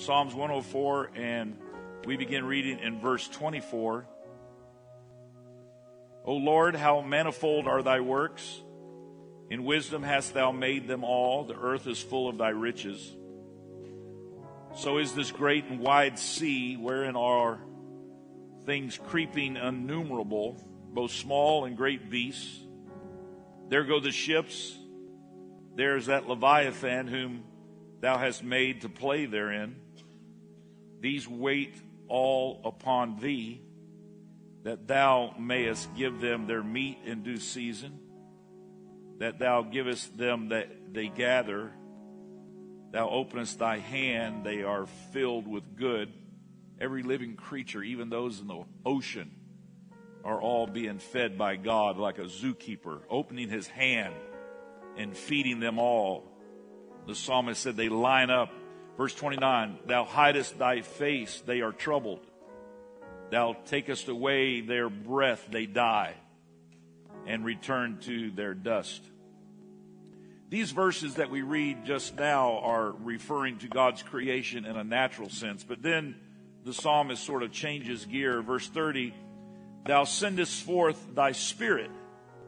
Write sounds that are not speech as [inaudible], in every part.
Psalms 104, and we begin reading in verse 24. O Lord, how manifold are thy works! In wisdom hast thou made them all. The earth is full of thy riches. So is this great and wide sea, wherein are things creeping innumerable, both small and great beasts. There go the ships. There is that Leviathan whom thou hast made to play therein. These wait all upon thee, that thou mayest give them their meat in due season, that thou givest them that they gather. Thou openest thy hand, they are filled with good. Every living creature, even those in the ocean, are all being fed by God like a zookeeper, opening his hand and feeding them all. The psalmist said they line up. Verse 29 Thou hidest thy face, they are troubled. Thou takest away their breath, they die, and return to their dust. These verses that we read just now are referring to God's creation in a natural sense, but then the psalmist sort of changes gear. Verse 30 Thou sendest forth thy spirit.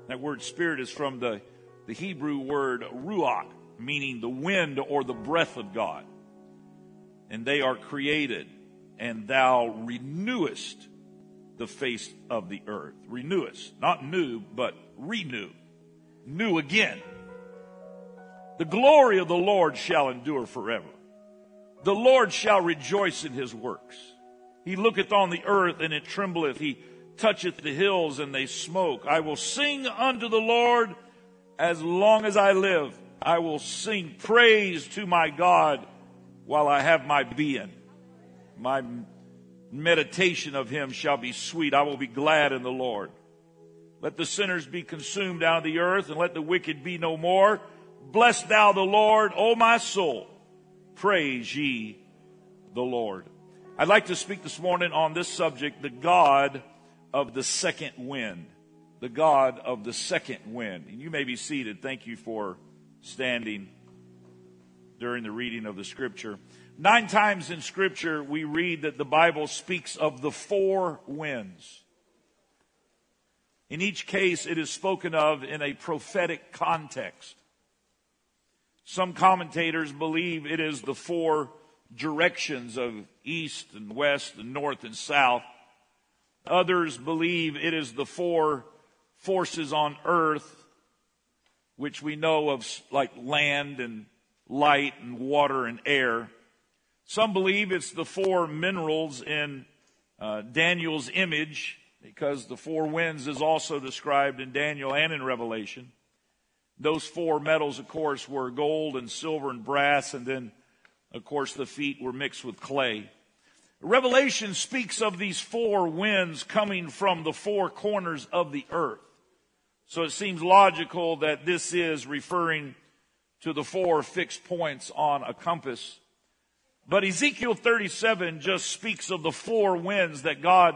That word spirit is from the, the Hebrew word ruach, meaning the wind or the breath of God. And they are created, and thou renewest the face of the earth. Renewest, not new, but renew. New again. The glory of the Lord shall endure forever. The Lord shall rejoice in his works. He looketh on the earth and it trembleth. He toucheth the hills and they smoke. I will sing unto the Lord as long as I live. I will sing praise to my God while I have my being. My meditation of him shall be sweet. I will be glad in the Lord. Let the sinners be consumed out of the earth and let the wicked be no more. Bless thou the Lord, O my soul. Praise ye the Lord. I'd like to speak this morning on this subject, the God of the second wind. The God of the second wind. And you may be seated. Thank you for standing during the reading of the scripture. Nine times in scripture, we read that the Bible speaks of the four winds. In each case, it is spoken of in a prophetic context. Some commentators believe it is the four directions of east and west and north and south. Others believe it is the four forces on earth, which we know of like land and light and water and air. Some believe it's the four minerals in uh, Daniel's image, because the four winds is also described in Daniel and in Revelation. Those four metals, of course, were gold and silver and brass, and then, of course, the feet were mixed with clay. Revelation speaks of these four winds coming from the four corners of the earth. So it seems logical that this is referring to the four fixed points on a compass. But Ezekiel 37 just speaks of the four winds that God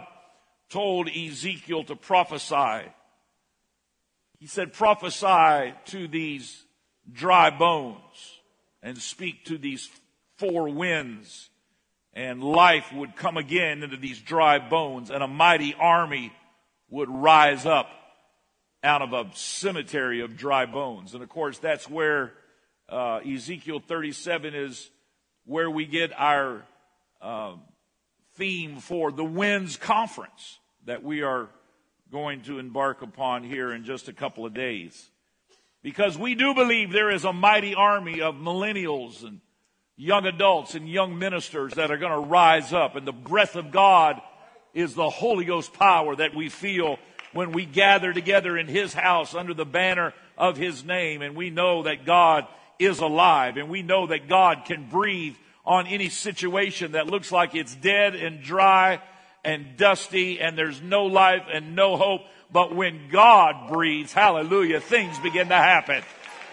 told Ezekiel to prophesy. He said, prophesy to these dry bones and speak to these four winds and life would come again into these dry bones and a mighty army would rise up out of a cemetery of dry bones. And of course, that's where uh, Ezekiel 37 is where we get our uh, theme for the Winds Conference that we are going to embark upon here in just a couple of days. Because we do believe there is a mighty army of millennials and young adults and young ministers that are going to rise up. And the breath of God is the Holy Ghost power that we feel when we gather together in His house under the banner of His name. And we know that God is alive and we know that God can breathe on any situation that looks like it's dead and dry and dusty and there's no life and no hope. But when God breathes, hallelujah, things begin to happen.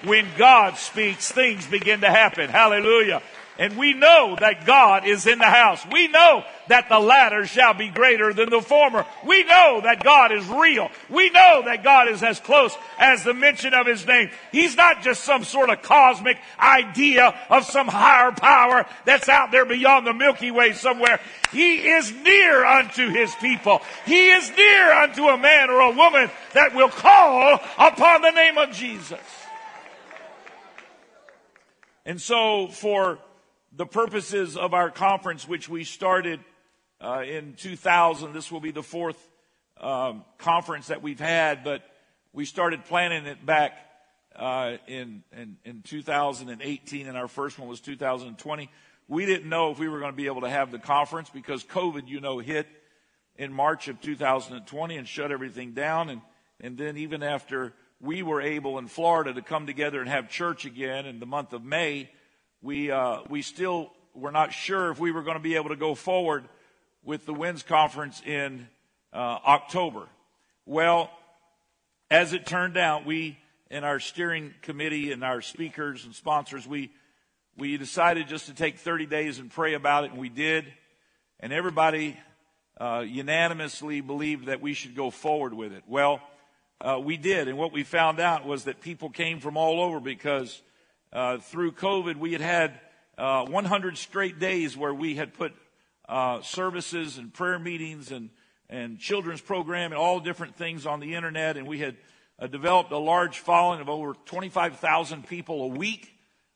When God speaks, things begin to happen. Hallelujah. And we know that God is in the house. We know that the latter shall be greater than the former. We know that God is real. We know that God is as close as the mention of his name. He's not just some sort of cosmic idea of some higher power that's out there beyond the Milky Way somewhere. He is near unto his people. He is near unto a man or a woman that will call upon the name of Jesus. And so for the purposes of our conference, which we started uh, in 2000, this will be the fourth um, conference that we've had, but we started planning it back uh, in, in, in 2018, and our first one was 2020. We didn't know if we were going to be able to have the conference because COVID, you know, hit in March of 2020 and shut everything down. And, and then even after we were able in Florida to come together and have church again in the month of May, we, uh, we still were not sure if we were going to be able to go forward with the WINS conference in uh, October. Well, as it turned out, we in our steering committee and our speakers and sponsors, we we decided just to take 30 days and pray about it, and we did. And everybody uh, unanimously believed that we should go forward with it. Well, uh, we did, and what we found out was that people came from all over because uh, through COVID, we had had uh, 100 straight days where we had put uh, services and prayer meetings and, and children's program and all different things on the internet. And we had uh, developed a large following of over 25,000 people a week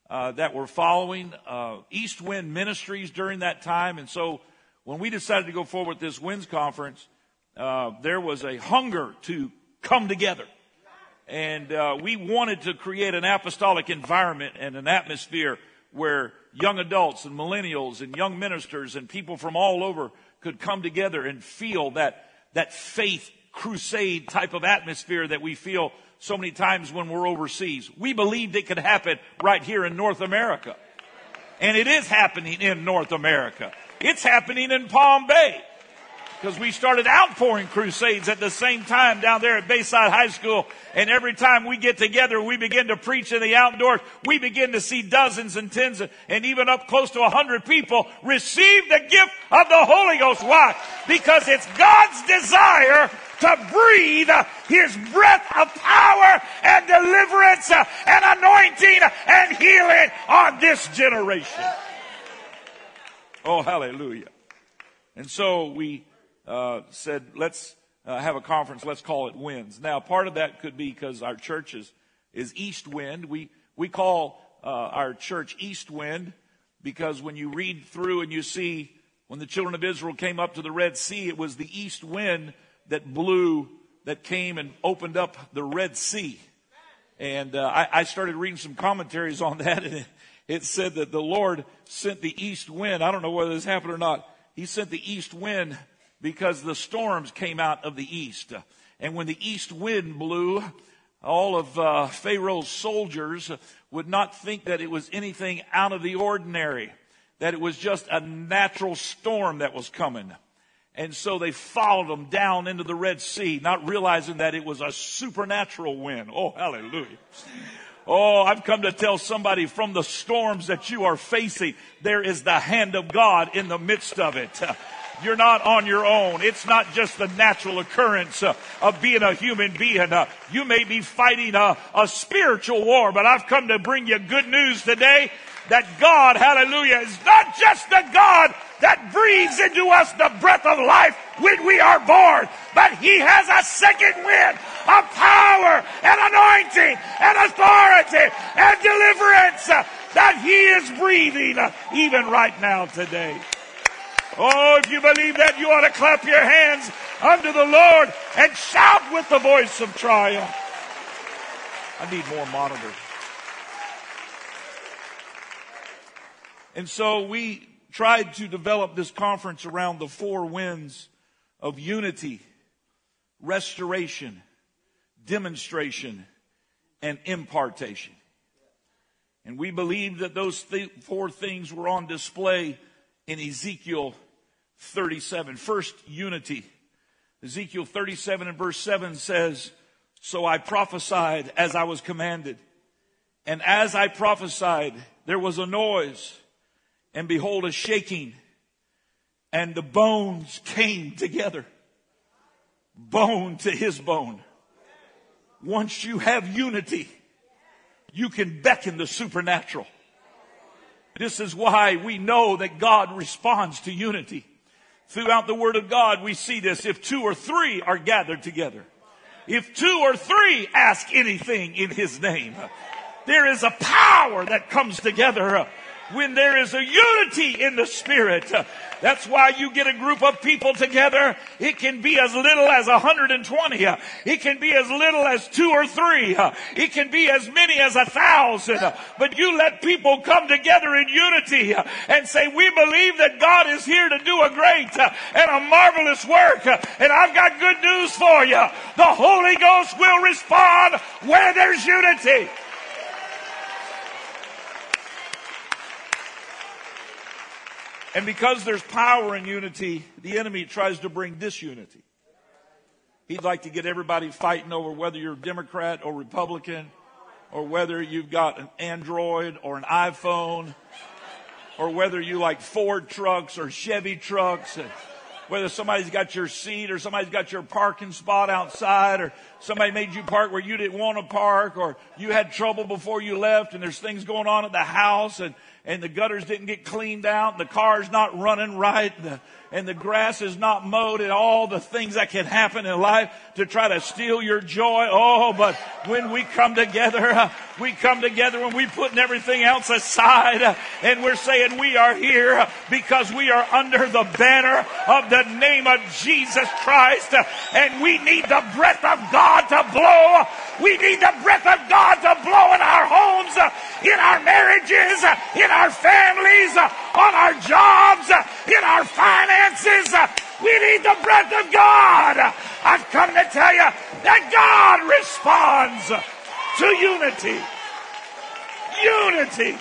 uh, that were following uh, East Wind Ministries during that time. And so when we decided to go forward with this WINS conference, there was a hunger to come together. And uh, we wanted to create an apostolic environment and an atmosphere where young adults and millennials and young ministers and people from all over could come together and feel that, that faith crusade type of atmosphere that we feel so many times when we're overseas. We believed it could happen right here in North America. And it is happening in North America. It's happening in Palm Bay because we started outpouring crusades at the same time down there at Bayside High School. And every time we get together, we begin to preach in the outdoors. We begin to see dozens and tens and even up close to a hundred people receive the gift of the Holy Ghost. Why? Because it's God's desire to breathe His breath of power and deliverance and anointing and healing on this generation. Oh, hallelujah. And so we uh, said, let's uh, have a conference, let's call it Winds. Now, part of that could be because our church is, is East Wind. We, we call uh, our church East Wind because when you read through and you see when the children of Israel came up to the Red Sea, it was the east wind that blew, that came and opened up the Red Sea. And uh, I, I, started reading some commentaries on that, and it, it, said that the Lord sent the east wind. I don't know whether this happened or not. He sent the east wind because the storms came out of the east. And when the east wind blew, all of uh, Pharaoh's soldiers would not think that it was anything out of the ordinary, that it was just a natural storm that was coming. And so they followed them down into the Red Sea, not realizing that it was a supernatural wind. Oh, hallelujah. Oh, I've come to tell somebody from the storms that you are facing, there is the hand of God in the midst of it. You're not on your own. It's not just the natural occurrence uh, of being a human being. Uh, you may be fighting a, a spiritual war, but I've come to bring you good news today that God, hallelujah, is not just the God that breathes into us the breath of life when we are born, but He has a second wind of power and anointing and authority and deliverance uh, that He is breathing uh, even right now today. Oh, if you believe that, you ought to clap your hands unto the Lord and shout with the voice of triumph. I need more monitors. And so we tried to develop this conference around the four winds of unity, restoration, demonstration, and impartation. And we believed that those th- four things were on display in Ezekiel 37. First, unity. Ezekiel 37 and verse 7 says, So I prophesied as I was commanded. And as I prophesied, there was a noise, And behold, a shaking, and the bones came together. Bone to his bone. Once you have unity, you can beckon the supernatural. This is why we know that God responds to unity. Throughout the Word of God, we see this. If two or three are gathered together, if two or three ask anything in His name, there is a power that comes together when there is a unity in the Spirit. That's why you get a group of people together. It can be as little as 120. It can be as little as two or three. It can be as many as a thousand. But you let people come together in unity and say, we believe that God is here to do a great and a marvelous work. And I've got good news for you. The Holy Ghost will respond where there's unity. And because there's power in unity, the enemy tries to bring disunity. He'd like to get everybody fighting over whether you're a Democrat or Republican, or whether you've got an Android or an iPhone, or whether you like Ford trucks or Chevy trucks, and whether somebody's got your seat or somebody's got your parking spot outside, or somebody made you park where you didn't want to park, or you had trouble before you left and there's things going on at the house and and the gutters didn't get cleaned out, and the car's not running right, and the, and the grass is not mowed, and all the things that can happen in life to try to steal your joy. Oh, but when we come together, uh, [laughs] we come together and we putting everything else aside, uh, and we're saying we are here because we are under the banner of the name of Jesus Christ, uh, and we need the breath of God to blow. We need the breath of God to blow in our homes, in our marriages, in our families, on our jobs, in our finances. We need the breath of God. I've come to tell you that God responds to unity. Unity.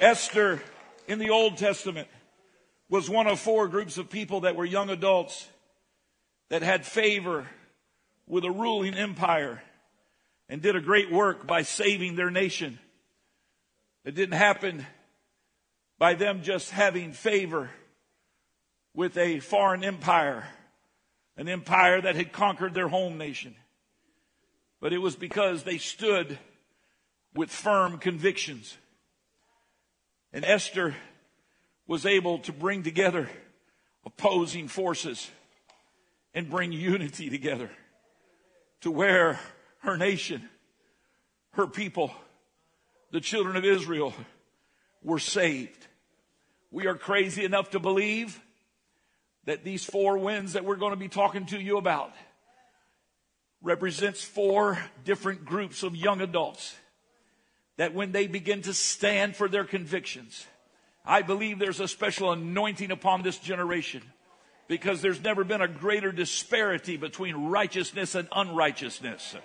Esther in the Old Testament was one of four groups of people that were young adults that had favor with a ruling empire and did a great work by saving their nation. It didn't happen by them just having favor with a foreign empire, an empire that had conquered their home nation. But it was because they stood with firm convictions. And Esther was able to bring together opposing forces and bring unity together to where her nation, her people, the children of Israel were saved. We are crazy enough to believe that these four winds that we're going to be talking to you about represents four different groups of young adults that when they begin to stand for their convictions, I believe there's a special anointing upon this generation because there's never been a greater disparity between righteousness and unrighteousness.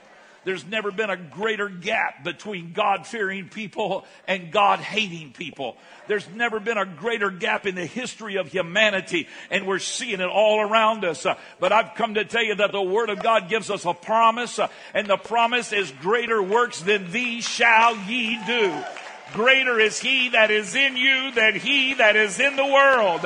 There's never been a greater gap between God fearing people and God hating people. There's never been a greater gap in the history of humanity, and we're seeing it all around us. Uh, but I've come to tell you that the Word of God gives us a promise, uh, and the promise is greater works than these shall ye do. Greater is he that is in you than he that is in the world.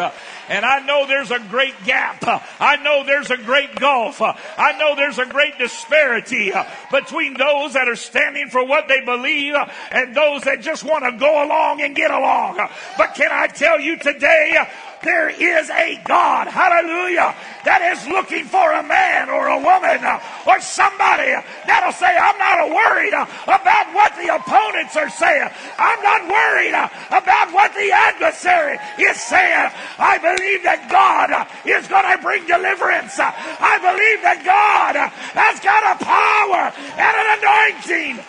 And I know there's a great gap. I know there's a great gulf. I know there's a great disparity between those that are standing for what they believe and those that just want to go along and get along. But can I tell you today, there is a God, hallelujah, that is looking for a man or a woman or somebody that'll say, I'm not worried about the opponents are saying. I'm not worried uh, about what the adversary is saying. I believe that God uh, is going to bring deliverance. Uh, I believe that God has got a power and an anointing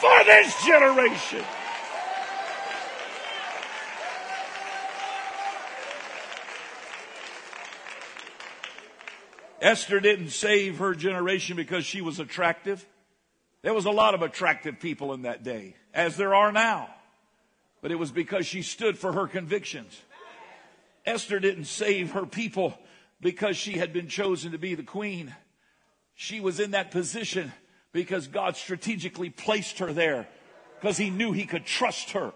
for this generation. Esther didn't save her generation because she was attractive. There was a lot of attractive people in that day, as there are now. But it was because she stood for her convictions. Esther didn't save her people because she had been chosen to be the queen. She was in that position because God strategically placed her there because he knew he could trust her.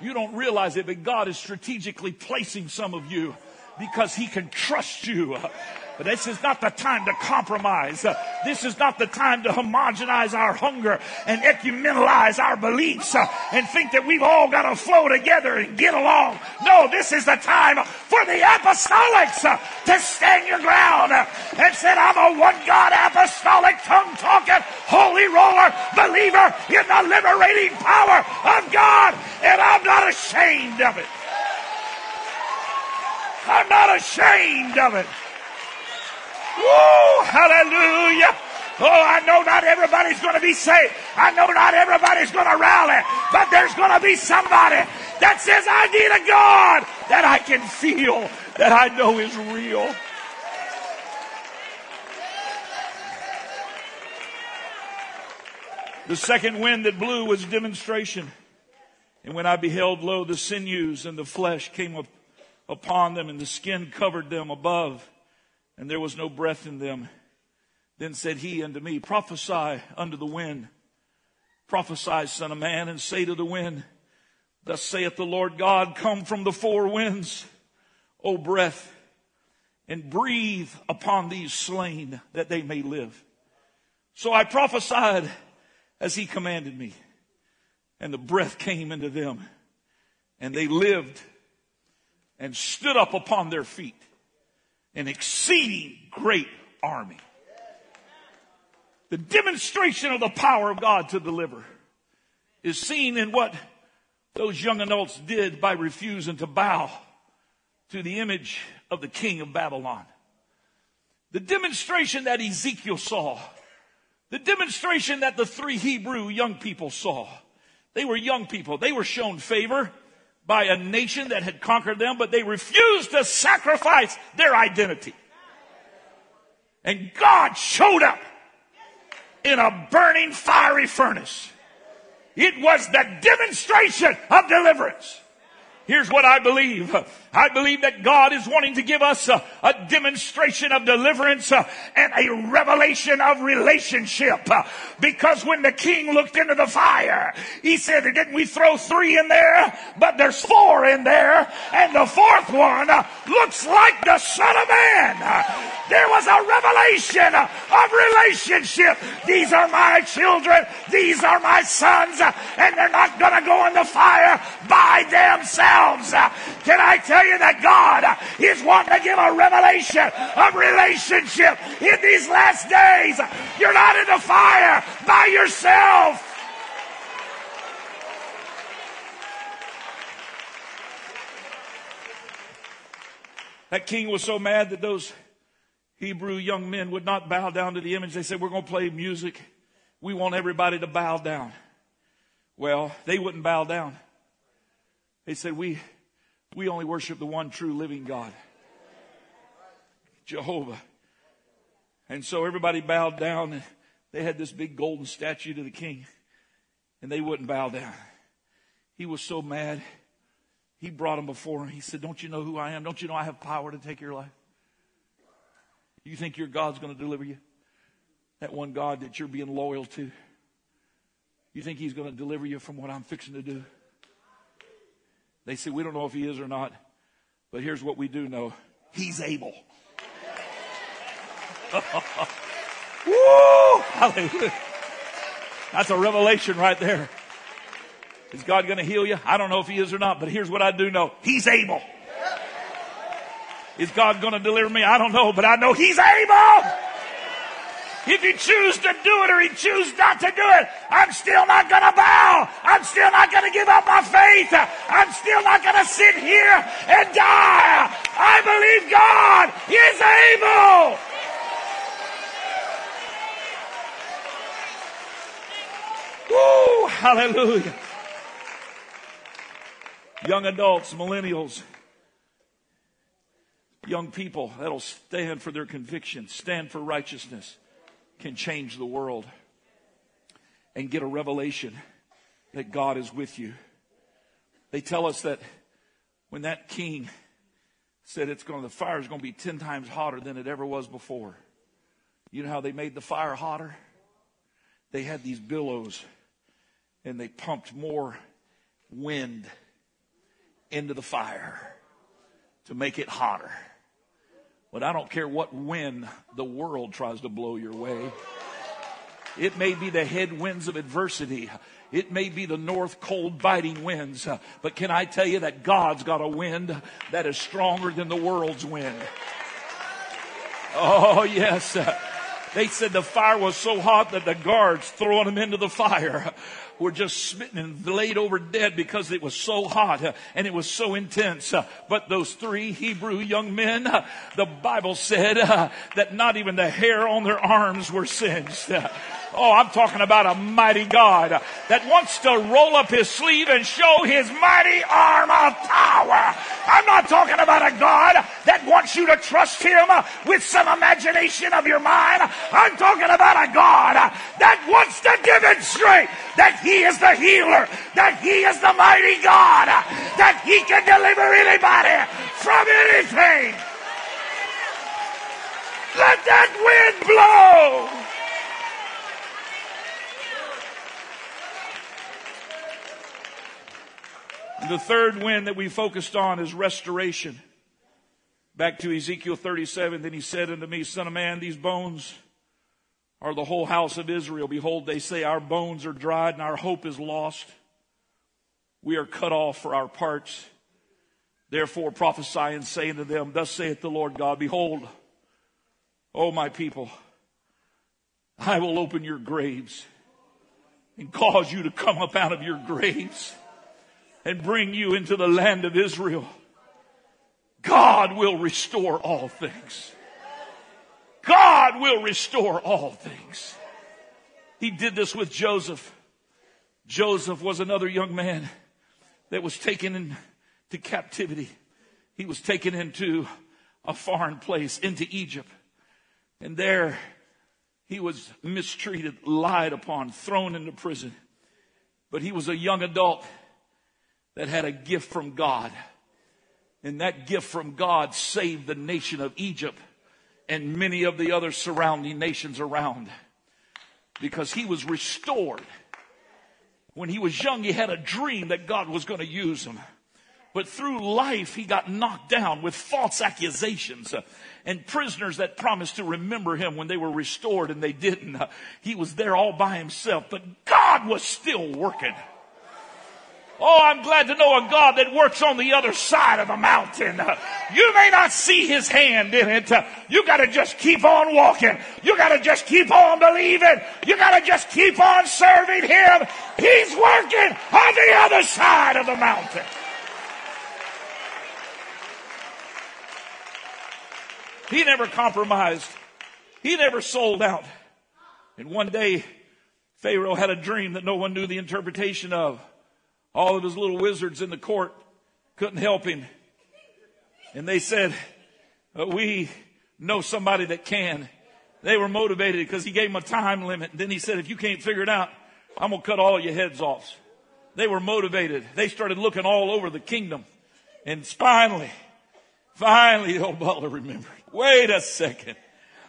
You don't realize it, but God is strategically placing some of you because he can trust you. But this is not the time to compromise. This is not the time to homogenize our hunger and ecumenalize our beliefs and think that we've all got to flow together and get along. No, this is the time for the apostolics to stand your ground and say, I'm a one God apostolic, tongue talking, holy roller believer in the liberating power of God, and I'm not ashamed of it. I'm not ashamed of it. Woo! Hallelujah! Oh, I know not everybody's going to be saved. I know not everybody's going to rally, but there's going to be somebody that says, I need a God that I can feel, that I know is real. The second wind that blew was demonstration. And when I beheld, lo, the sinews and the flesh came up upon them, and the skin covered them above and there was no breath in them. Then said he unto me, Prophesy unto the wind. Prophesy, son of man, and say to the wind, Thus saith the Lord God, Come from the four winds, O breath, and breathe upon these slain that they may live. So I prophesied as he commanded me, and the breath came into them, and they lived and stood up upon their feet an exceeding great army. The demonstration of the power of God to deliver is seen in what those young adults did by refusing to bow to the image of the king of Babylon. The demonstration that Ezekiel saw, the demonstration that the three Hebrew young people saw. They were young people. They were shown favor by a nation that had conquered them, but they refused to sacrifice their identity. And God showed up in a burning fiery furnace. It was the demonstration of deliverance. Here's what I believe. I believe that God is wanting to give us a, a demonstration of deliverance uh, and a revelation of relationship. Uh, because when the king looked into the fire, he said, didn't we throw three in there? But there's four in there. And the fourth one uh, looks like the son of man. There was a revelation of relationship. These are my children. These are my sons. And they're not going to go in the fire by themselves themselves. Can I tell you that God is wanting to give a revelation of relationship in these last days? You're not in the fire by yourself. That king was so mad that those Hebrew young men would not bow down to the image. They said, We're going to play music. We want everybody to bow down. Well, they wouldn't bow down. They said, we, we only worship the one true living God, Jehovah. And so everybody bowed down and they had this big golden statue to the king and they wouldn't bow down. He was so mad. He brought them before him. He said, don't you know who I am? Don't you know I have power to take your life? You think your God's going to deliver you? That one God that you're being loyal to. You think he's going to deliver you from what I'm fixing to do? They say, we don't know if he is or not, but here's what we do know. He's able. [laughs] Woo! Hallelujah. That's a revelation right there. Is God going to heal you? I don't know if he is or not, but here's what I do know. He's able. Is God going to deliver me? I don't know, but I know he's able. If you choose to do it or you choose not to do it, I'm still not going to bow. I'm still not going to give up my faith. I'm still not going to sit here and die. I believe God is able. Woo, hallelujah. Young adults, millennials, young people that'll stand for their convictions, stand for righteousness can change the world and get a revelation that God is with you. They tell us that when that king said it's going, the fire is going to be 10 times hotter than it ever was before. You know how they made the fire hotter? They had these billows and they pumped more wind into the fire to make it hotter. But I don't care what wind the world tries to blow your way. It may be the headwinds of adversity. It may be the north cold biting winds. But can I tell you that God's got a wind that is stronger than the world's wind? Oh, yes. They said the fire was so hot that the guards throwing them into the fire were just smitten and laid over dead because it was so hot uh, and it was so intense. Uh, but those three Hebrew young men, uh, the Bible said that not even the hair on their arms were singed. Oh, I'm talking about a mighty God that wants to roll up his sleeve and show his mighty arm of power. I'm not talking about a God that wants you to trust him with some imagination of your mind. I'm talking about a God that wants to demonstrate that he is the healer, that he is the mighty God, that he can deliver anybody from anything. Let that wind blow. The third wind that we focused on is restoration. Back to Ezekiel 37, then he said unto me, Son of man, these bones are the whole house of Israel. Behold, they say, Our bones are dried and our hope is lost. We are cut off for our parts. Therefore prophesy and say unto them, Thus saith the Lord God, Behold, O my people, I will open your graves and cause you to come up out of your graves and bring you into the land of Israel, God will restore all things. God will restore all things. He did this with Joseph. Joseph was another young man that was taken into captivity. He was taken into a foreign place, into Egypt. And there he was mistreated, lied upon, thrown into prison. But he was a young adult that had a gift from God. And that gift from God saved the nation of Egypt and many of the other surrounding nations around because he was restored. When he was young, he had a dream that God was going to use him. But through life, he got knocked down with false accusations uh, and prisoners that promised to remember him when they were restored and they didn't. Uh, he was there all by himself, but God was still working. Oh, I'm glad to know a God that works on the other side of the mountain. You may not see his hand in it. You gotta just keep on walking. You gotta just keep on believing. You gotta just keep on serving him. He's working on the other side of the mountain. He never compromised. He never sold out. And one day, Pharaoh had a dream that no one knew the interpretation of. All of his little wizards in the court couldn't help him. And they said, uh, we know somebody that can. They were motivated because he gave them a time limit. And then he said, if you can't figure it out, I'm going to cut all your heads off. They were motivated. They started looking all over the kingdom. And finally, finally, the [laughs] old butler remembered. Wait a second.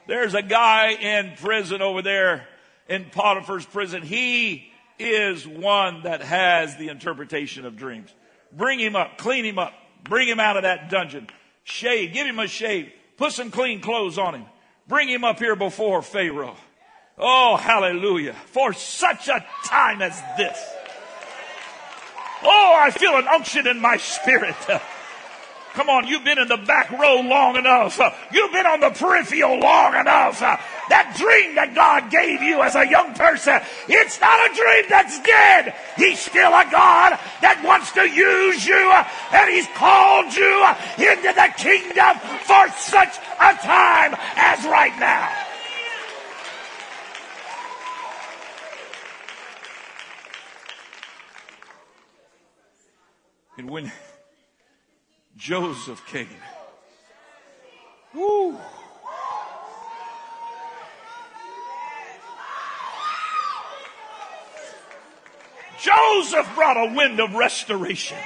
There's a guy in prison over there in Potiphar's prison. He is one that has the interpretation of dreams. Bring him up, clean him up, bring him out of that dungeon, shave, give him a shave, put some clean clothes on him, bring him up here before Pharaoh. Oh, hallelujah. For such a time as this. Oh, I feel an unction in my spirit. [laughs] Come on, you've been in the back row long enough. You've been on the peripheral long enough. That dream that God gave you as a young person, it's not a dream that's dead. He's still a God that wants to use you, and He's called you into the kingdom for such a time as right now. And when Joseph came. Woo! Joseph brought a wind of restoration.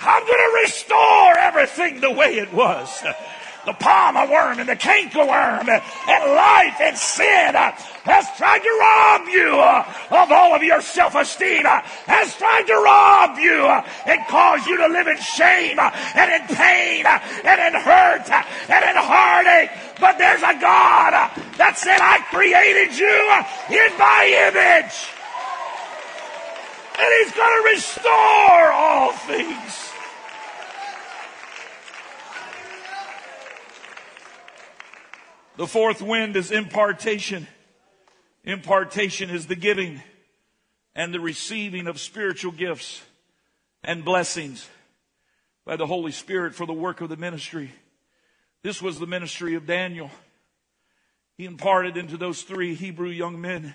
I'm going to restore everything the way it was. The palmer worm and the canker worm and life and sin has tried to rob you of all of your self-esteem, has tried to rob you and cause you to live in shame and in pain and in hurt and in heartache. But there's a God that said, I created you in my image. And he's going to restore all things. The fourth wind is impartation. Impartation is the giving and the receiving of spiritual gifts and blessings by the Holy Spirit for the work of the ministry. This was the ministry of Daniel. He imparted into those three Hebrew young men.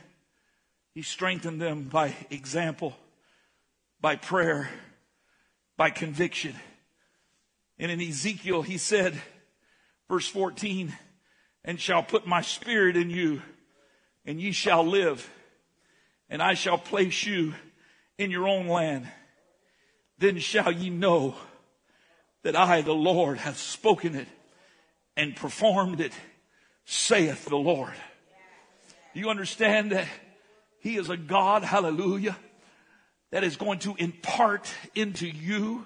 He strengthened them by example, by prayer, by conviction. And in Ezekiel, he said, verse 14, and shall put my spirit in you, and ye shall live, and I shall place you in your own land. Then shall ye know that I, the Lord, have spoken it and performed it, saith the Lord. Do you understand that He is a God, hallelujah, that is going to impart into you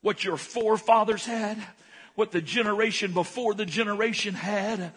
what your forefathers had, what the generation before the generation had.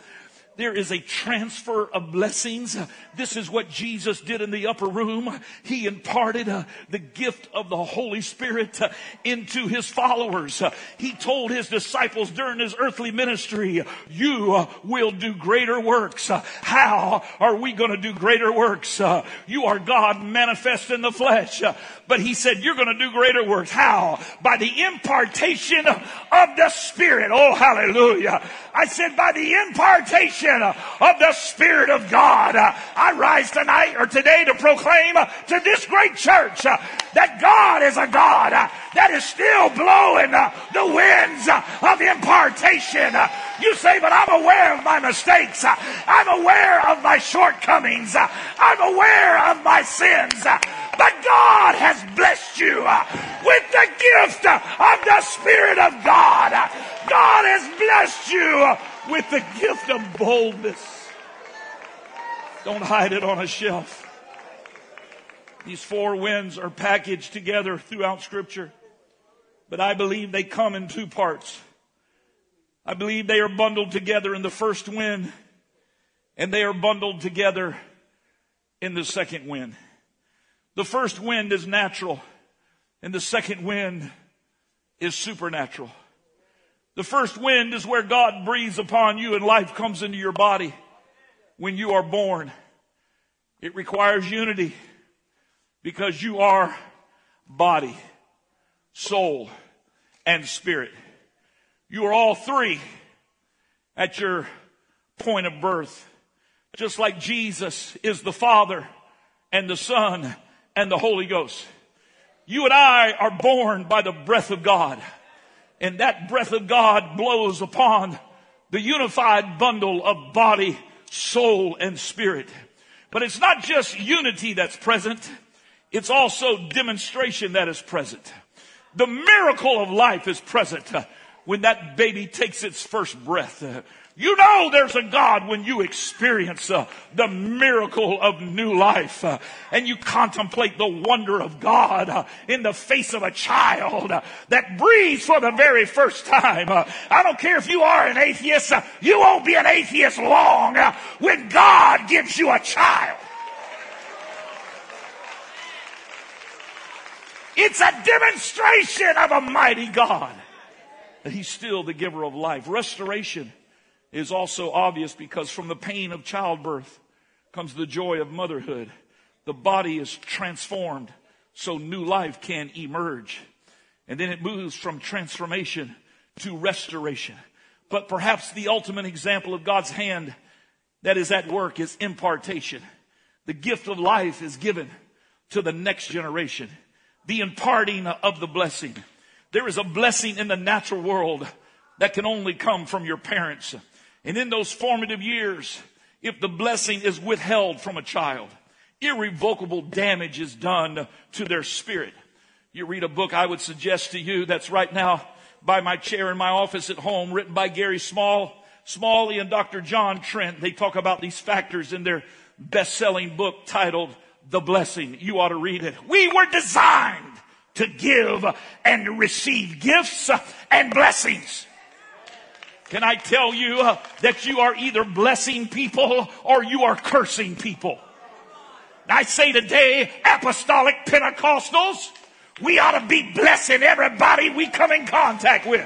There is a transfer of blessings. This is what Jesus did in the upper room. He imparted uh, the gift of the Holy Spirit uh, into his followers. He told his disciples during his earthly ministry, you uh, will do greater works. How are we going to do greater works? You are God manifest in the flesh. But he said, you're going to do greater works. How? By the impartation of the Spirit. Oh, hallelujah. I said, by the impartation of the Spirit of God. I rise tonight or today to proclaim to this great church that God is a God that is still blowing the winds of impartation. You say, but I'm aware of my mistakes. I'm aware of my shortcomings. I'm aware of my sins. But God has blessed you with the gift of the Spirit of God. God has blessed you with the gift of boldness. Don't hide it on a shelf. These four winds are packaged together throughout Scripture, but I believe they come in two parts. I believe they are bundled together in the first wind, and they are bundled together in the second wind. The first wind is natural, and the second wind is supernatural. The first wind is where God breathes upon you and life comes into your body when you are born. It requires unity because you are body, soul, and spirit. You are all three at your point of birth. Just like Jesus is the Father and the Son and the Holy Ghost. You and I are born by the breath of God. And that breath of God blows upon the unified bundle of body, soul, and spirit. But it's not just unity that's present. It's also demonstration that is present. The miracle of life is present when that baby takes its first breath. You know there's a God when you experience uh, the miracle of new life uh, and you contemplate the wonder of God uh, in the face of a child uh, that breathes for the very first time. Uh, I don't care if you are an atheist, uh, you won't be an atheist long when God gives you a child. It's a demonstration of a mighty God that He's still the giver of life. Restoration is also obvious because from the pain of childbirth comes the joy of motherhood. The body is transformed so new life can emerge. And then it moves from transformation to restoration. But perhaps the ultimate example of God's hand that is at work is impartation. The gift of life is given to the next generation. The imparting of the blessing. There is a blessing in the natural world that can only come from your parents. And in those formative years, if the blessing is withheld from a child, irrevocable damage is done to their spirit. You read a book I would suggest to you that's right now by my chair in my office at home, written by Gary Small, Smalley and Dr. John Trent. They talk about these factors in their best-selling book titled The Blessing. You ought to read it. We were designed to give and receive gifts and blessings. Can I tell you uh, that you are either blessing people or you are cursing people? I say today, apostolic Pentecostals, we ought to be blessing everybody we come in contact with.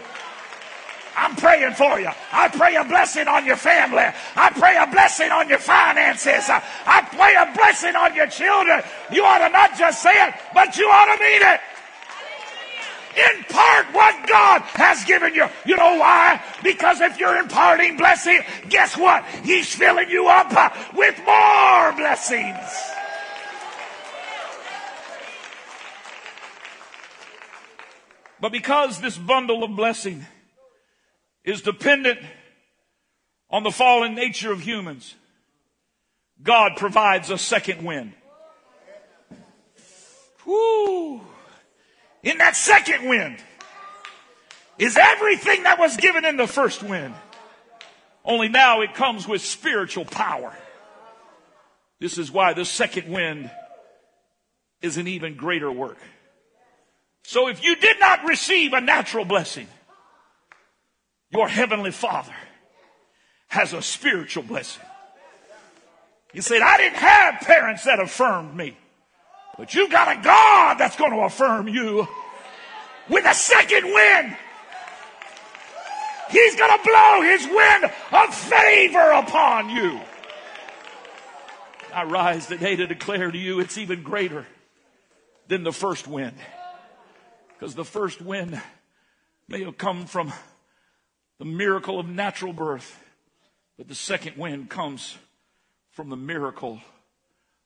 I'm praying for you. I pray a blessing on your family. I pray a blessing on your finances. I pray a blessing on your children. You ought to not just say it, but you ought to mean it. Impart what God has given you. You know why? Because if you're imparting blessing, guess what? He's filling you up uh, with more blessings. But because this bundle of blessing is dependent on the fallen nature of humans, God provides a second wind. Whoo! In that second wind is everything that was given in the first wind. Only now it comes with spiritual power. This is why the second wind is an even greater work. So if you did not receive a natural blessing, your heavenly father has a spiritual blessing. You said, I didn't have parents that affirmed me, but you've got a God that's going to affirm you with a second wind. He's going to blow his wind of favor upon you. I rise today to declare to you it's even greater than the first wind. Because the first wind may have come from the miracle of natural birth, but the second wind comes from the miracle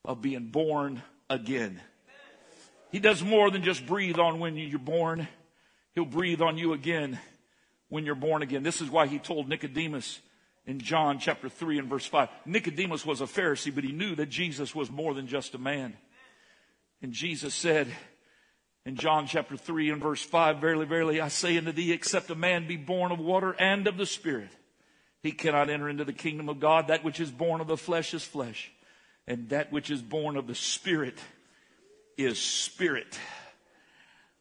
of being born again. He does more than just breathe on when you're born. He'll breathe on you again when you're born again. This is why he told Nicodemus in John chapter 3 and verse 5. Nicodemus was a Pharisee, but he knew that Jesus was more than just a man. And Jesus said, in John chapter 3 and verse 5, Verily, verily, I say unto thee, except a man be born of water and of the Spirit, he cannot enter into the kingdom of God. That which is born of the flesh is flesh, and that which is born of the Spirit is spirit.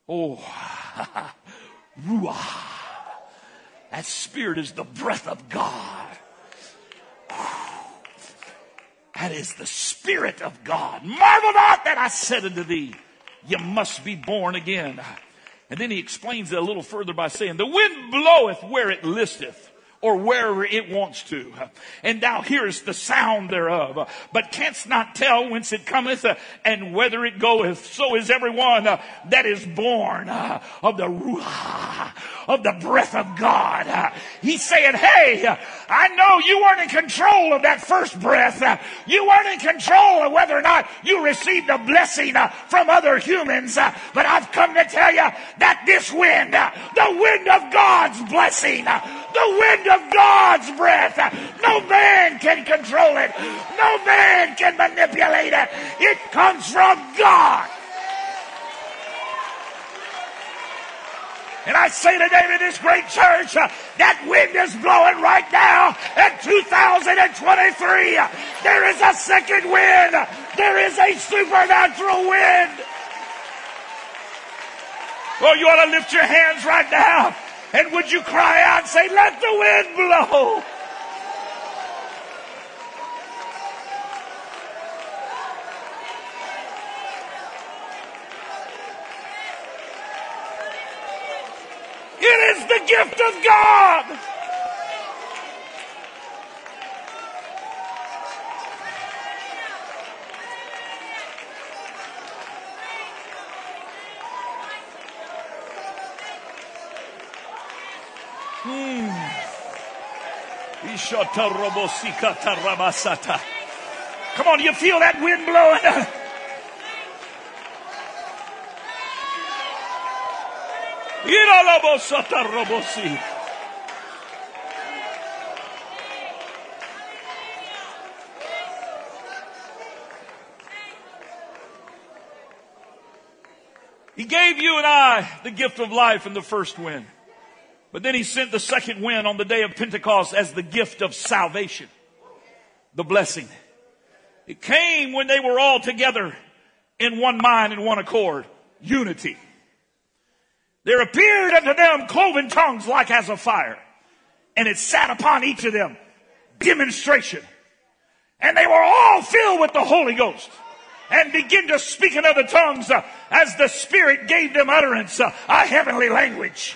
Oh, [laughs] Ruah. That spirit is the breath of God. That is the spirit of God. Marvel not that I said unto thee, you must be born again. And then he explains it a little further by saying, the wind bloweth where it listeth or wherever it wants to. And thou hearest the sound thereof, but canst not tell whence it cometh and whither it goeth. So is everyone that is born of the Ruah, of the breath of God. He's saying, hey, I know you weren't in control of that first breath. You weren't in control of whether or not you received a blessing from other humans. But I've come to tell you that this wind, the wind of God's blessing, the wind of God's breath. No man can control it. No man can manipulate it. It comes from God. And I say today to this great church, uh, that wind is blowing right now in 2023. There is a second wind. There is a supernatural wind. Oh, you ought to lift your hands right now and would you cry out and say, Let the wind blow? It is the gift of God. Come on, you feel that wind blowing? He gave you and I the gift of life in the first wind. But then he sent the second wind on the day of Pentecost as the gift of salvation, the blessing. It came when they were all together in one mind and one accord, unity. There appeared unto them cloven tongues like as of fire, and it sat upon each of them. Demonstration. And they were all filled with the Holy Ghost and begin to speak in other tongues uh, as the Spirit gave them utterance, uh, a heavenly language.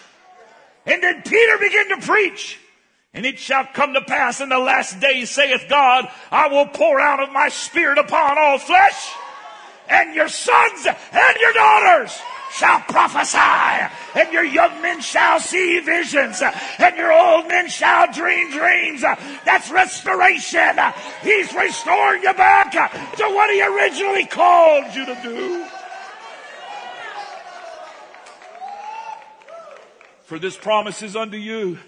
And then Peter began to preach. And it shall come to pass in the last days, saith God, I will pour out of my spirit upon all flesh, and your sons and your daughters shall prophesy, and your young men shall see visions, and your old men shall dream dreams. That's restoration. He's restoring you back to what He originally called you to do. For this promise is unto you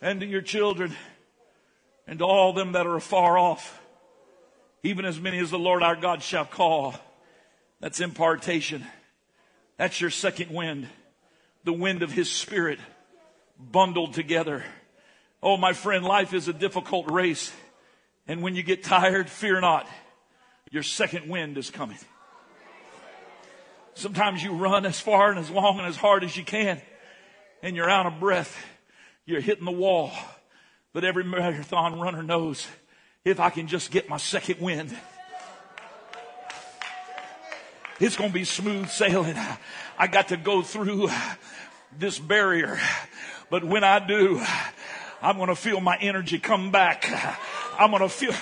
and to your children and to all them that are afar off, even as many as the Lord our God shall call. That's impartation. That's your second wind, the wind of His Spirit bundled together. Oh, my friend, life is a difficult race. And when you get tired, fear not. Your second wind is coming. Sometimes you run as far and as long and as hard as you can, and you're out of breath. You're hitting the wall. But every marathon runner knows if I can just get my second wind, it's going to be smooth sailing. I got to go through this barrier. But when I do, I'm going to feel my energy come back. I'm going to feel.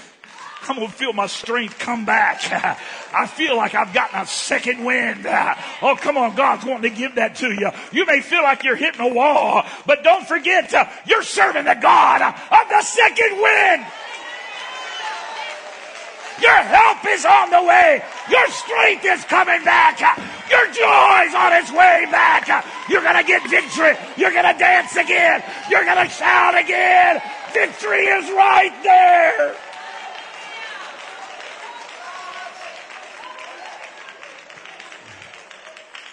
I'm going to feel my strength come back. [laughs] I feel like I've gotten a second wind. [laughs] Oh, come on. God's wanting to give that to you. You may feel like you're hitting a wall, but don't forget, uh, you're serving the God of the second wind. Your help is on the way. Your strength is coming back. Your joy's on its way back. You're going to get victory. You're going to dance again. You're going to shout again. Victory is right there.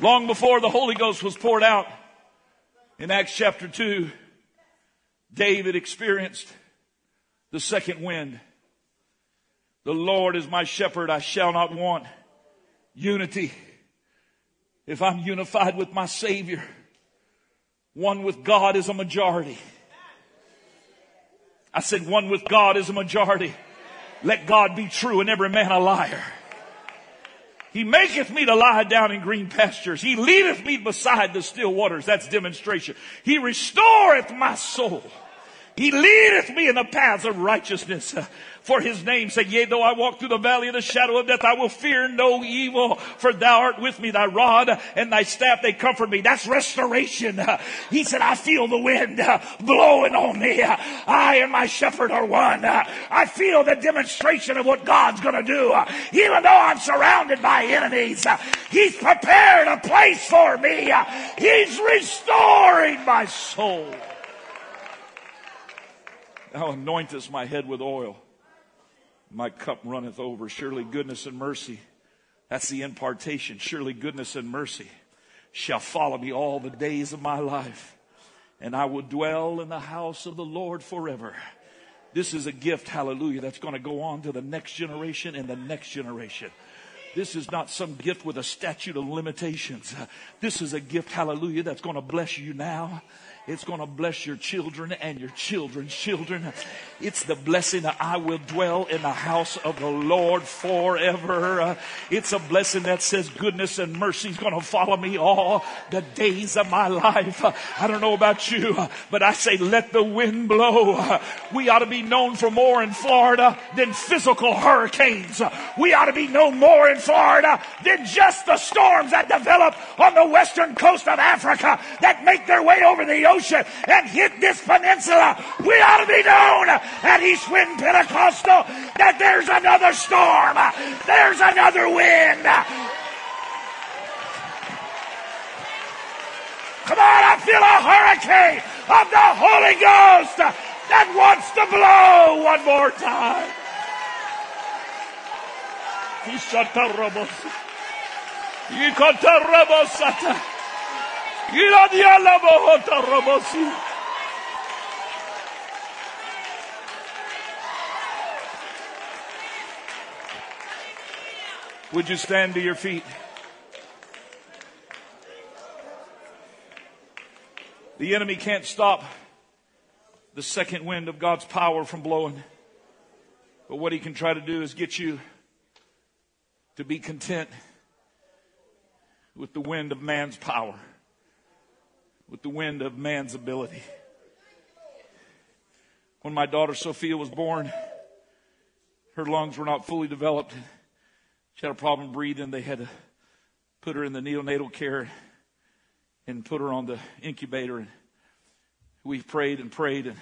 Long before the Holy Ghost was poured out in Acts chapter 2, David experienced the second wind. The Lord is my shepherd, I shall not want. Unity. If I'm unified with my Savior, one with God is a majority. I said one with God is a majority. Let God be true and every man a liar. He maketh me to lie down in green pastures. He leadeth me beside the still waters. That's demonstration. He restoreth my soul. He leadeth me in the paths of righteousness for his name's sake. Yea, though I walk through the valley of the shadow of death, I will fear no evil, for thou art with me, thy rod and thy staff, they comfort me. That's restoration. He said, I feel the wind blowing on me. I and my shepherd are one. I feel the demonstration of what God's to do. Even though I'm surrounded by enemies, he's prepared a place for me. He's restoring my soul. Thou anointest my head with oil my cup runneth over. Surely goodness and mercy, that's the impartation. Surely goodness and mercy shall follow me all the days of my life. And I will dwell in the house of the Lord forever. This is a gift, hallelujah, that's going to go on to the next generation and the next generation. This is not some gift with a statute of limitations. This is a gift, hallelujah, that's going to bless you now it's going to bless your children and your children's children. It's the blessing that I will dwell in the house of the Lord forever. It's a blessing that says goodness and mercy is going to follow me all the days of my life. I don't know about you, but I say let the wind blow. We ought to be known for more in Florida than physical hurricanes. We ought to be known more in Florida than just the storms that develop on the western coast of Africa that make their way over the ocean ocean and hit this peninsula, we ought to be known at East Wind Pentecostal that there's another storm, there's another wind. Come on, I feel a hurricane of the Holy Ghost that wants to blow one more time. Would you stand to your feet? The enemy can't stop the second wind of God's power from blowing. But what he can try to do is get you to be content with the wind of man's power with the wind of man's ability. When my daughter Sophia was born, her lungs were not fully developed. She had a problem breathing. They had to put her in the neonatal care and put her on the incubator. And we prayed and prayed. And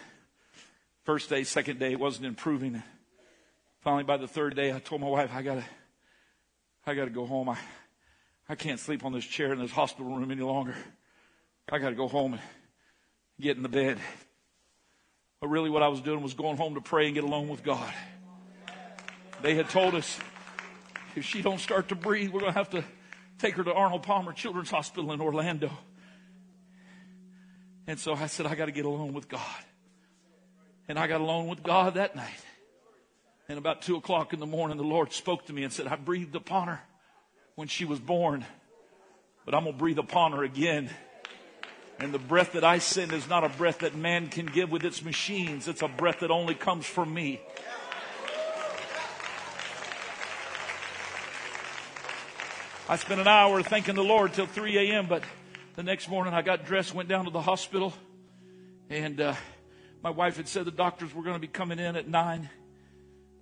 first day, second day, it wasn't improving. Finally, by the third day, I told my wife, I gotta, I gotta go home. I, I can't sleep on this chair in this hospital room any longer. I got to go home and get in the bed. But really, what I was doing was going home to pray and get alone with God. They had told us if she don't start to breathe, we're going to have to take her to Arnold Palmer Children's Hospital in Orlando. And so I said, I got to get alone with God. And I got alone with God that night. And about two o'clock in the morning, the Lord spoke to me and said, I breathed upon her when she was born, but I'm going to breathe upon her again and the breath that I send is not a breath that man can give with its machines. It's a breath that only comes from me. I spent an hour thanking the Lord till 3 a.m., but the next morning I got dressed, went down to the hospital, and uh, my wife had said the doctors were going to be coming in at 9.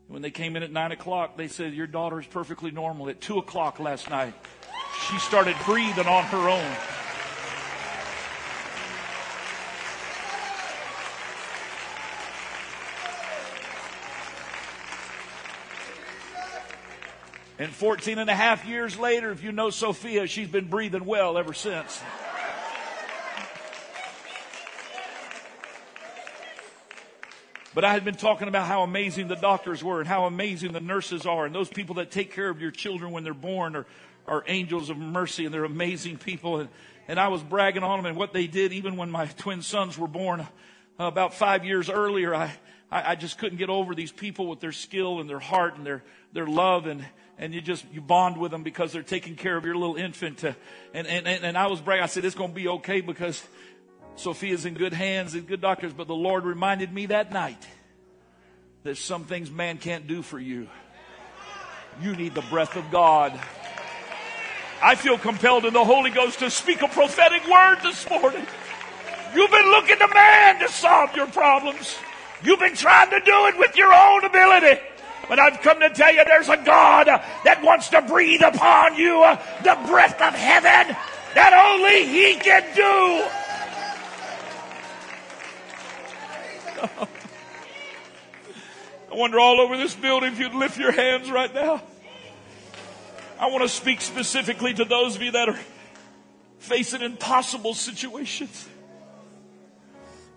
When they came in at 9 o'clock, they said, Your daughter is perfectly normal. At 2 o'clock last night, she started breathing on her own. And 14 and a half years later, if you know Sophia, she's been breathing well ever since. But I had been talking about how amazing the doctors were and how amazing the nurses are. And those people that take care of your children when they're born are, are angels of mercy and they're amazing people. And, and I was bragging on them and what they did even when my twin sons were born uh, about five years earlier. I, I, I just couldn't get over these people with their skill and their heart and their, their love and, and you just you bond with them because they're taking care of your little infant. To, and, and, and I was bragging. I said it's going to be okay because Sophia's in good hands and good doctors. But the Lord reminded me that night that some things man can't do for you. You need the breath of God. I feel compelled in the Holy Ghost to speak a prophetic word this morning. You've been looking to man to solve your problems. You've been trying to do it with your own ability. But I've come to tell you there's a God that wants to breathe upon you the breath of heaven that only He can do. [laughs] I wonder all over this building if you'd lift your hands right now. I want to speak specifically to those of you that are facing impossible situations.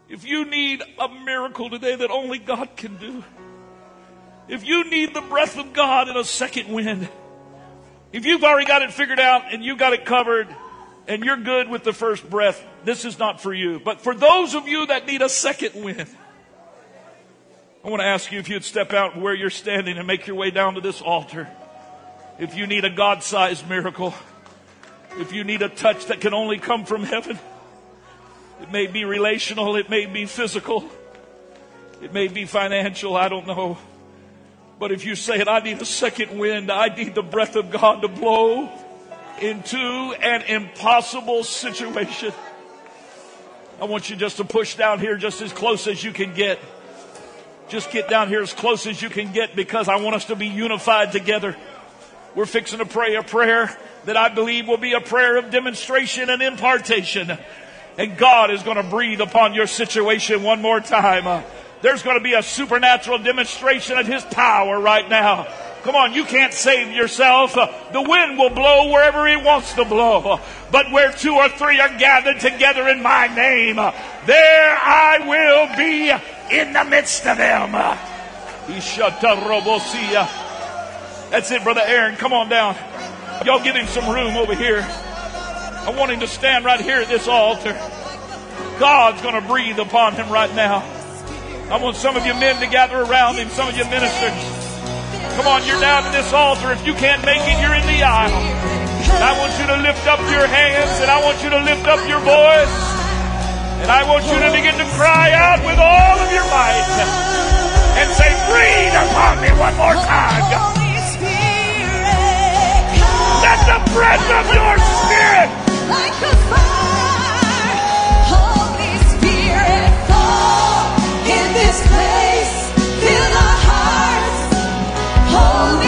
If you need a miracle today that only God can do, if you need the breath of God in a second wind, if you've already got it figured out and you've got it covered and you're good with the first breath, this is not for you. But for those of you that need a second wind, I want to ask you if you'd step out where you're standing and make your way down to this altar. If you need a God sized miracle, if you need a touch that can only come from heaven, it may be relational, it may be physical, it may be financial, I don't know. But if you say it, I need a second wind, I need the breath of God to blow into an impossible situation. I want you just to push down here just as close as you can get. Just get down here as close as you can get because I want us to be unified together. We're fixing to pray a prayer that I believe will be a prayer of demonstration and impartation. And God is going to breathe upon your situation one more time. There's going to be a supernatural demonstration of His power right now. Come on, you can't save yourself. The wind will blow wherever it wants to blow. But where two or three are gathered together in my name, there I will be in the midst of them. That's it, Brother Aaron. Come on down. Y'all give him some room over here. I want him to stand right here at this altar. God's going to breathe upon him right now. I want some of you men to gather around him, some of you ministers. Come on, you're down to this altar. If you can't make it, you're in the aisle. And I want you to lift up your hands and I want you to lift up your voice. And I want you to begin to cry out with all of your might and say, breathe upon me one more time. Let the breath of your spirit like a fire, place. Lord,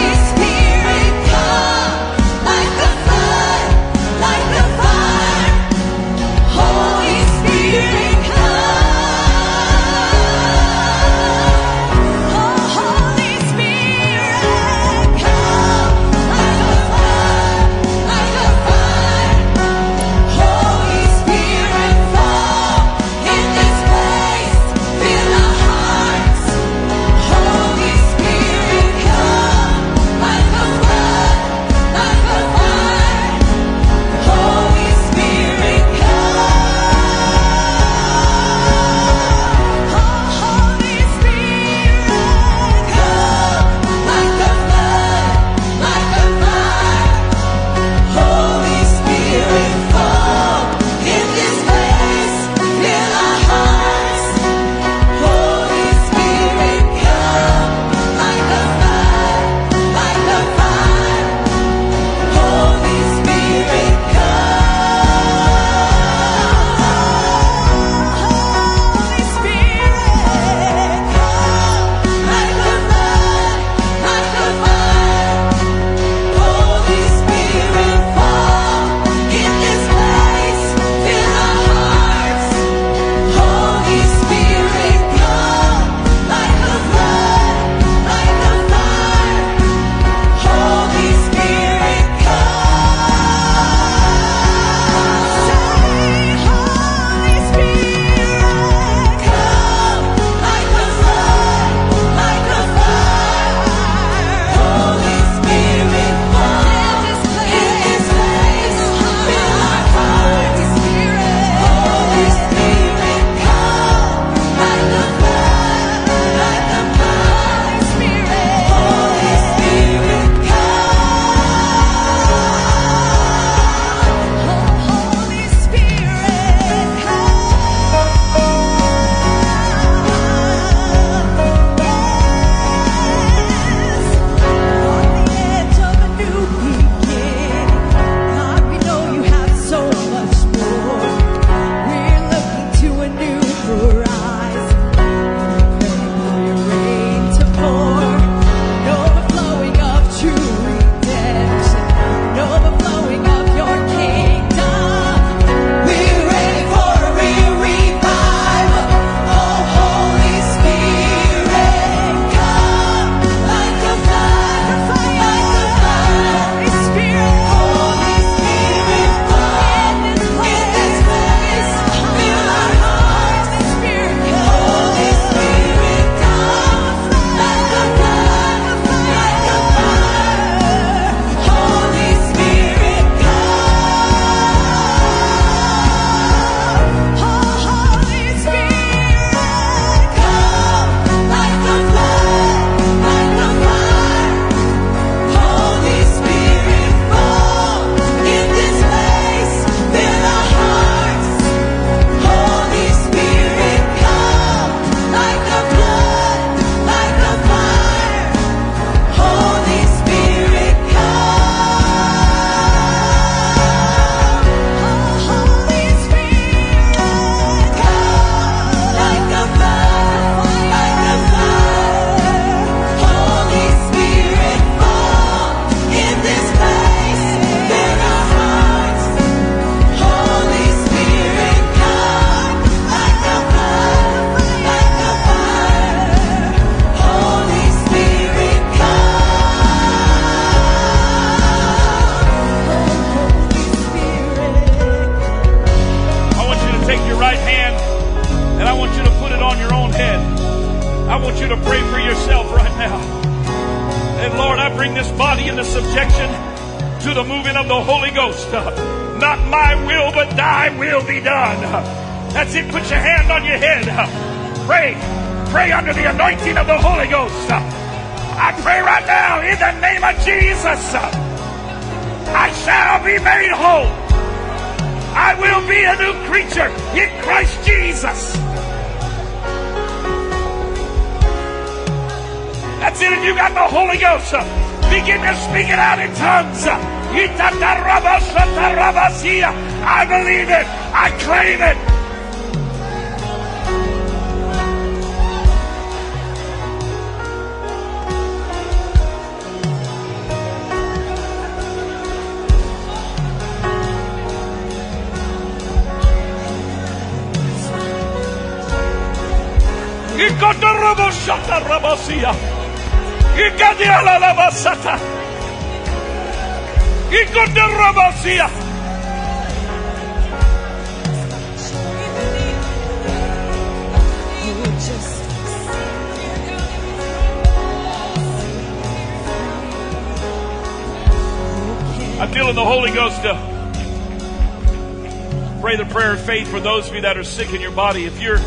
pray the prayer of faith for those of you that are sick in your body. If you're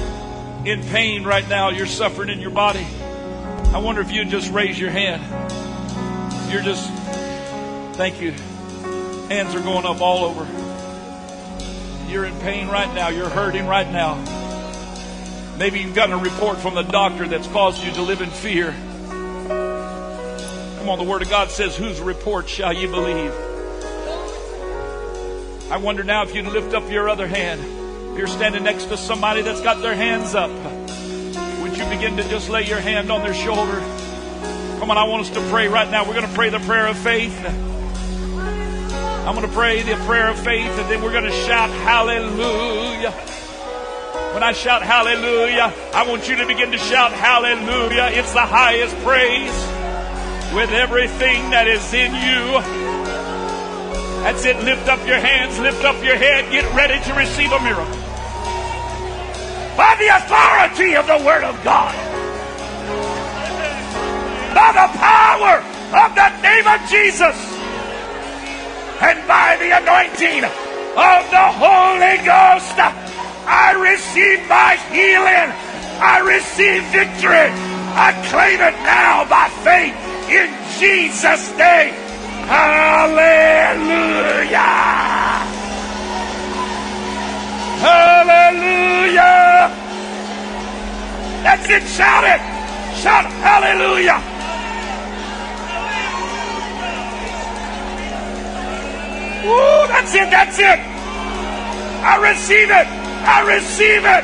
in pain right now, you're suffering in your body. I wonder if you'd just raise your hand. You're just, thank you. Hands are going up all over. You're in pain right now. You're hurting right now. Maybe you've gotten a report from the doctor that's caused you to live in fear. Come on, the Word of God says, Whose report shall you believe? I wonder now if you'd lift up your other hand. If you're standing next to somebody that's got their hands up, would you begin to just lay your hand on their shoulder? Come on, I want us to pray right now. We're going to pray the prayer of faith. I'm going to pray the prayer of faith and then we're going to shout hallelujah. When I shout hallelujah, I want you to begin to shout hallelujah. It's the highest praise with everything that is in you. That's it. Lift up your hands, lift up your head, get ready to receive a miracle. By the authority of the Word of God, by the power of the name of Jesus, and by the anointing of the Holy Ghost, I receive my healing. I receive victory. I claim it now by faith in Jesus' name. Hallelujah! Hallelujah! That's it, shout it! Shout hallelujah! Woo, that's it, that's it! I receive it! I receive it!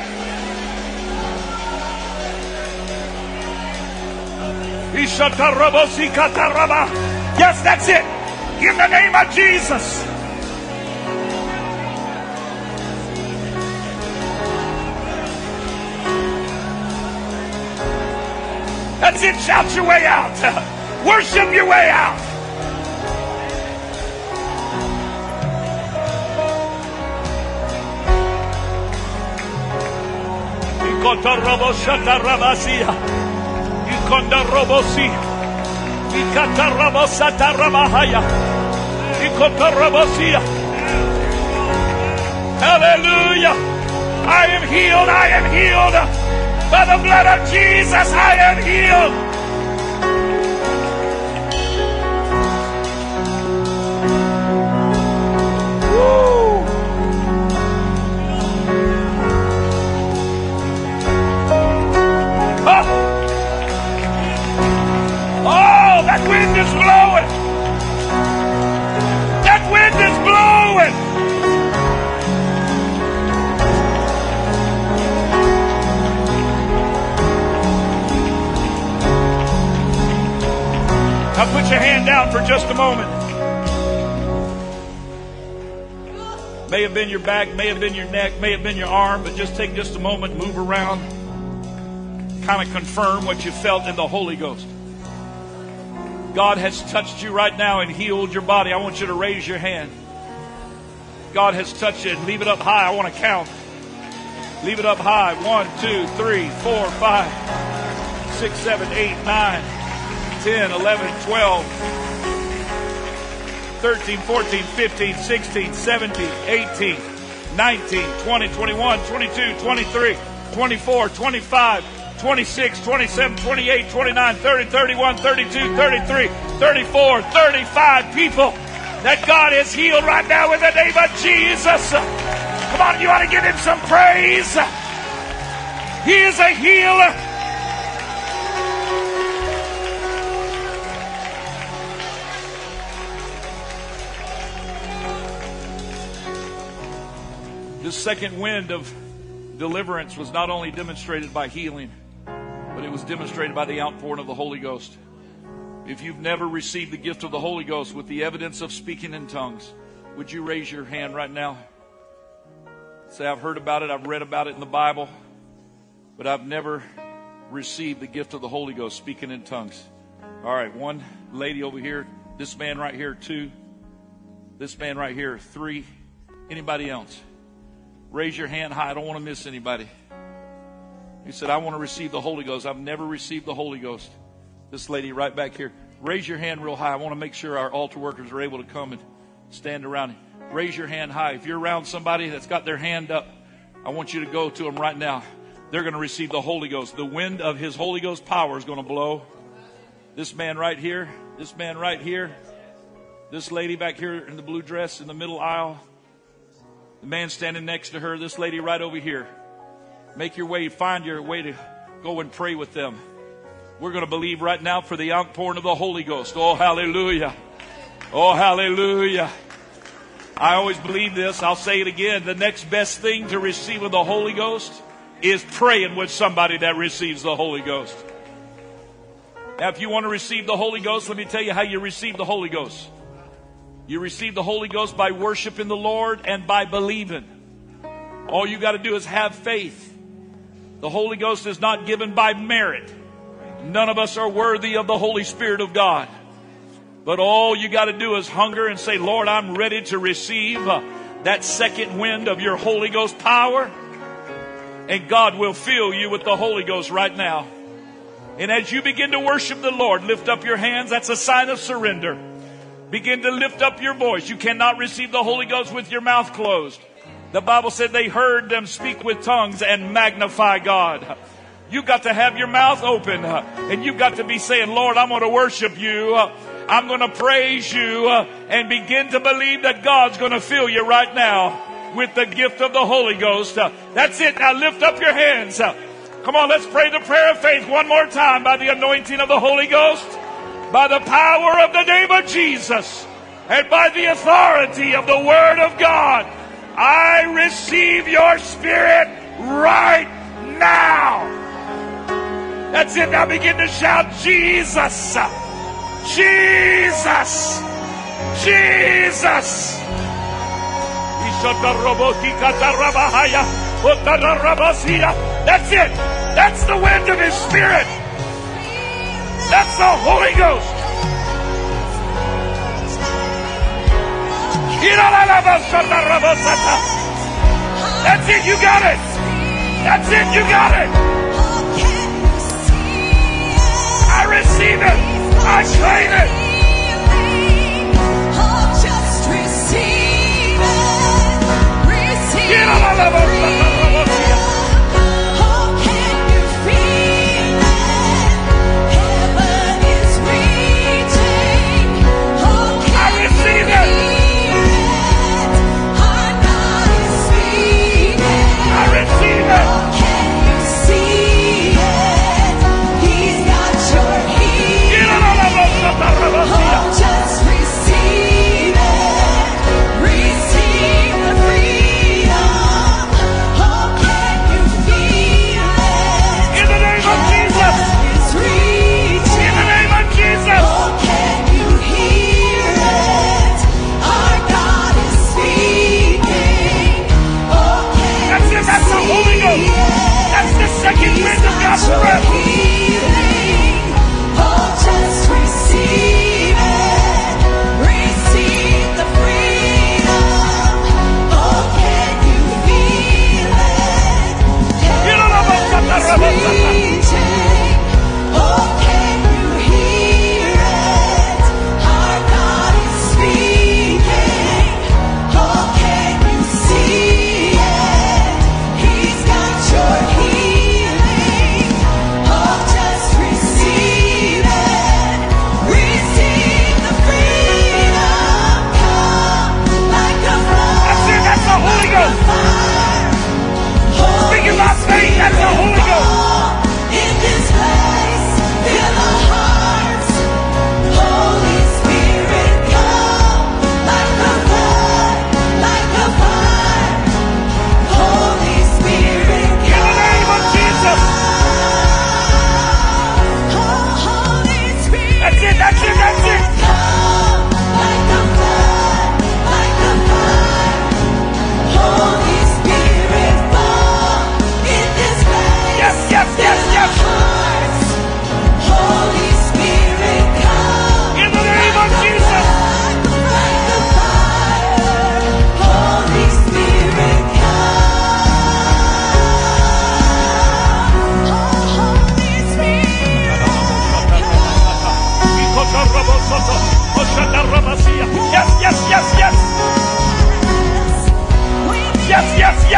Yes, that's it. In the name of Jesus. That's it. Shout your way out. [laughs] Worship your way out. Ikonda robosi. Hallelujah. I am healed. I am healed. By the blood of Jesus, I am healed. Now put your hand down for just a moment. May have been your back, may have been your neck, may have been your arm, but just take just a moment, move around, kind of confirm what you felt in the Holy Ghost. God has touched you right now and healed your body. I want you to raise your hand. God has touched you. Leave it up high. I want to count. Leave it up high. One, two, three, four, five, six, seven, eight, nine, 10, 11, 12, 13, 14, 15, 16, 17, 18, 19, 20, 21, 22, 23, 24, 25, 26, 27, 28, 29, 30, 31, 32, 33, 34, 35 people that God has healed right now in the name of Jesus. Come on, you ought to give him some praise. He is a healer. This second wind of deliverance was not only demonstrated by healing, but it was demonstrated by the outpouring of the Holy Ghost. If you've never received the gift of the Holy Ghost with the evidence of speaking in tongues, would you raise your hand right now? Say, I've heard about it, I've read about it in the Bible, but I've never received the gift of the Holy Ghost speaking in tongues. All right, one lady over here, this man right here, two, this man right here, three. Anybody else? Raise your hand high. I don't want to miss anybody. He said, I want to receive the Holy Ghost. I've never received the Holy Ghost. This lady right back here. Raise your hand real high. I want to make sure our altar workers are able to come and stand around. Raise your hand high. If you're around somebody that's got their hand up, I want you to go to them right now. They're going to receive the Holy Ghost. The wind of His Holy Ghost power is going to blow. This man right here, this man right here, this lady back here in the blue dress in the middle aisle, the man standing next to her, this lady right over here. Make your way, find your way to go and pray with them. We're going to believe right now for the outpouring of the Holy Ghost. Oh, hallelujah. Oh, hallelujah. I always believe this. I'll say it again. The next best thing to receiving the Holy Ghost is praying with somebody that receives the Holy Ghost. Now, if you want to receive the Holy Ghost, let me tell you how you receive the Holy Ghost. You receive the Holy Ghost by worshiping the Lord and by believing. All you got to do is have faith. The Holy Ghost is not given by merit. None of us are worthy of the Holy Spirit of God. But all you got to do is hunger and say, Lord, I'm ready to receive uh, that second wind of your Holy Ghost power. And God will fill you with the Holy Ghost right now. And as you begin to worship the Lord, lift up your hands. That's a sign of surrender. Begin to lift up your voice. You cannot receive the Holy Ghost with your mouth closed. The Bible said they heard them speak with tongues and magnify God. You got to have your mouth open and you got to be saying, Lord, I'm going to worship you. I'm going to praise you and begin to believe that God's going to fill you right now with the gift of the Holy Ghost. That's it. Now lift up your hands. Come on, let's pray the prayer of faith one more time by the anointing of the Holy Ghost, by the power of the name of Jesus, and by the authority of the Word of God. I receive your Spirit right now. That's it. Now begin to shout, Jesus. Jesus. Jesus. That's it. That's the wind of His Spirit. That's the Holy Ghost. That's it. You got it. That's it. You got it. I receive it. I claim it. Oh, just receive it. Receive it.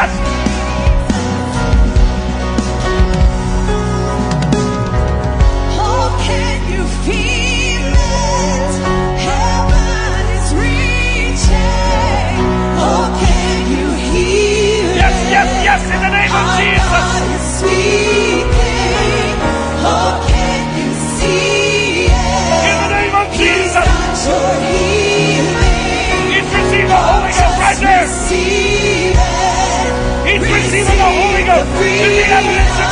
Yes! Of